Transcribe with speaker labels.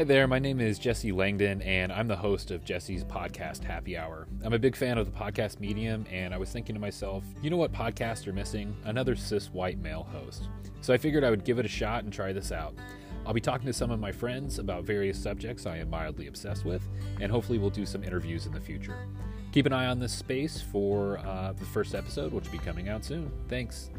Speaker 1: Hi there, my name is Jesse Langdon, and I'm the host of Jesse's podcast, Happy Hour. I'm a big fan of the podcast medium, and I was thinking to myself, you know what podcasts are missing? Another cis white male host. So I figured I would give it a shot and try this out. I'll be talking to some of my friends about various subjects I am mildly obsessed with, and hopefully we'll do some interviews in the future. Keep an eye on this space for uh, the first episode, which will be coming out soon. Thanks.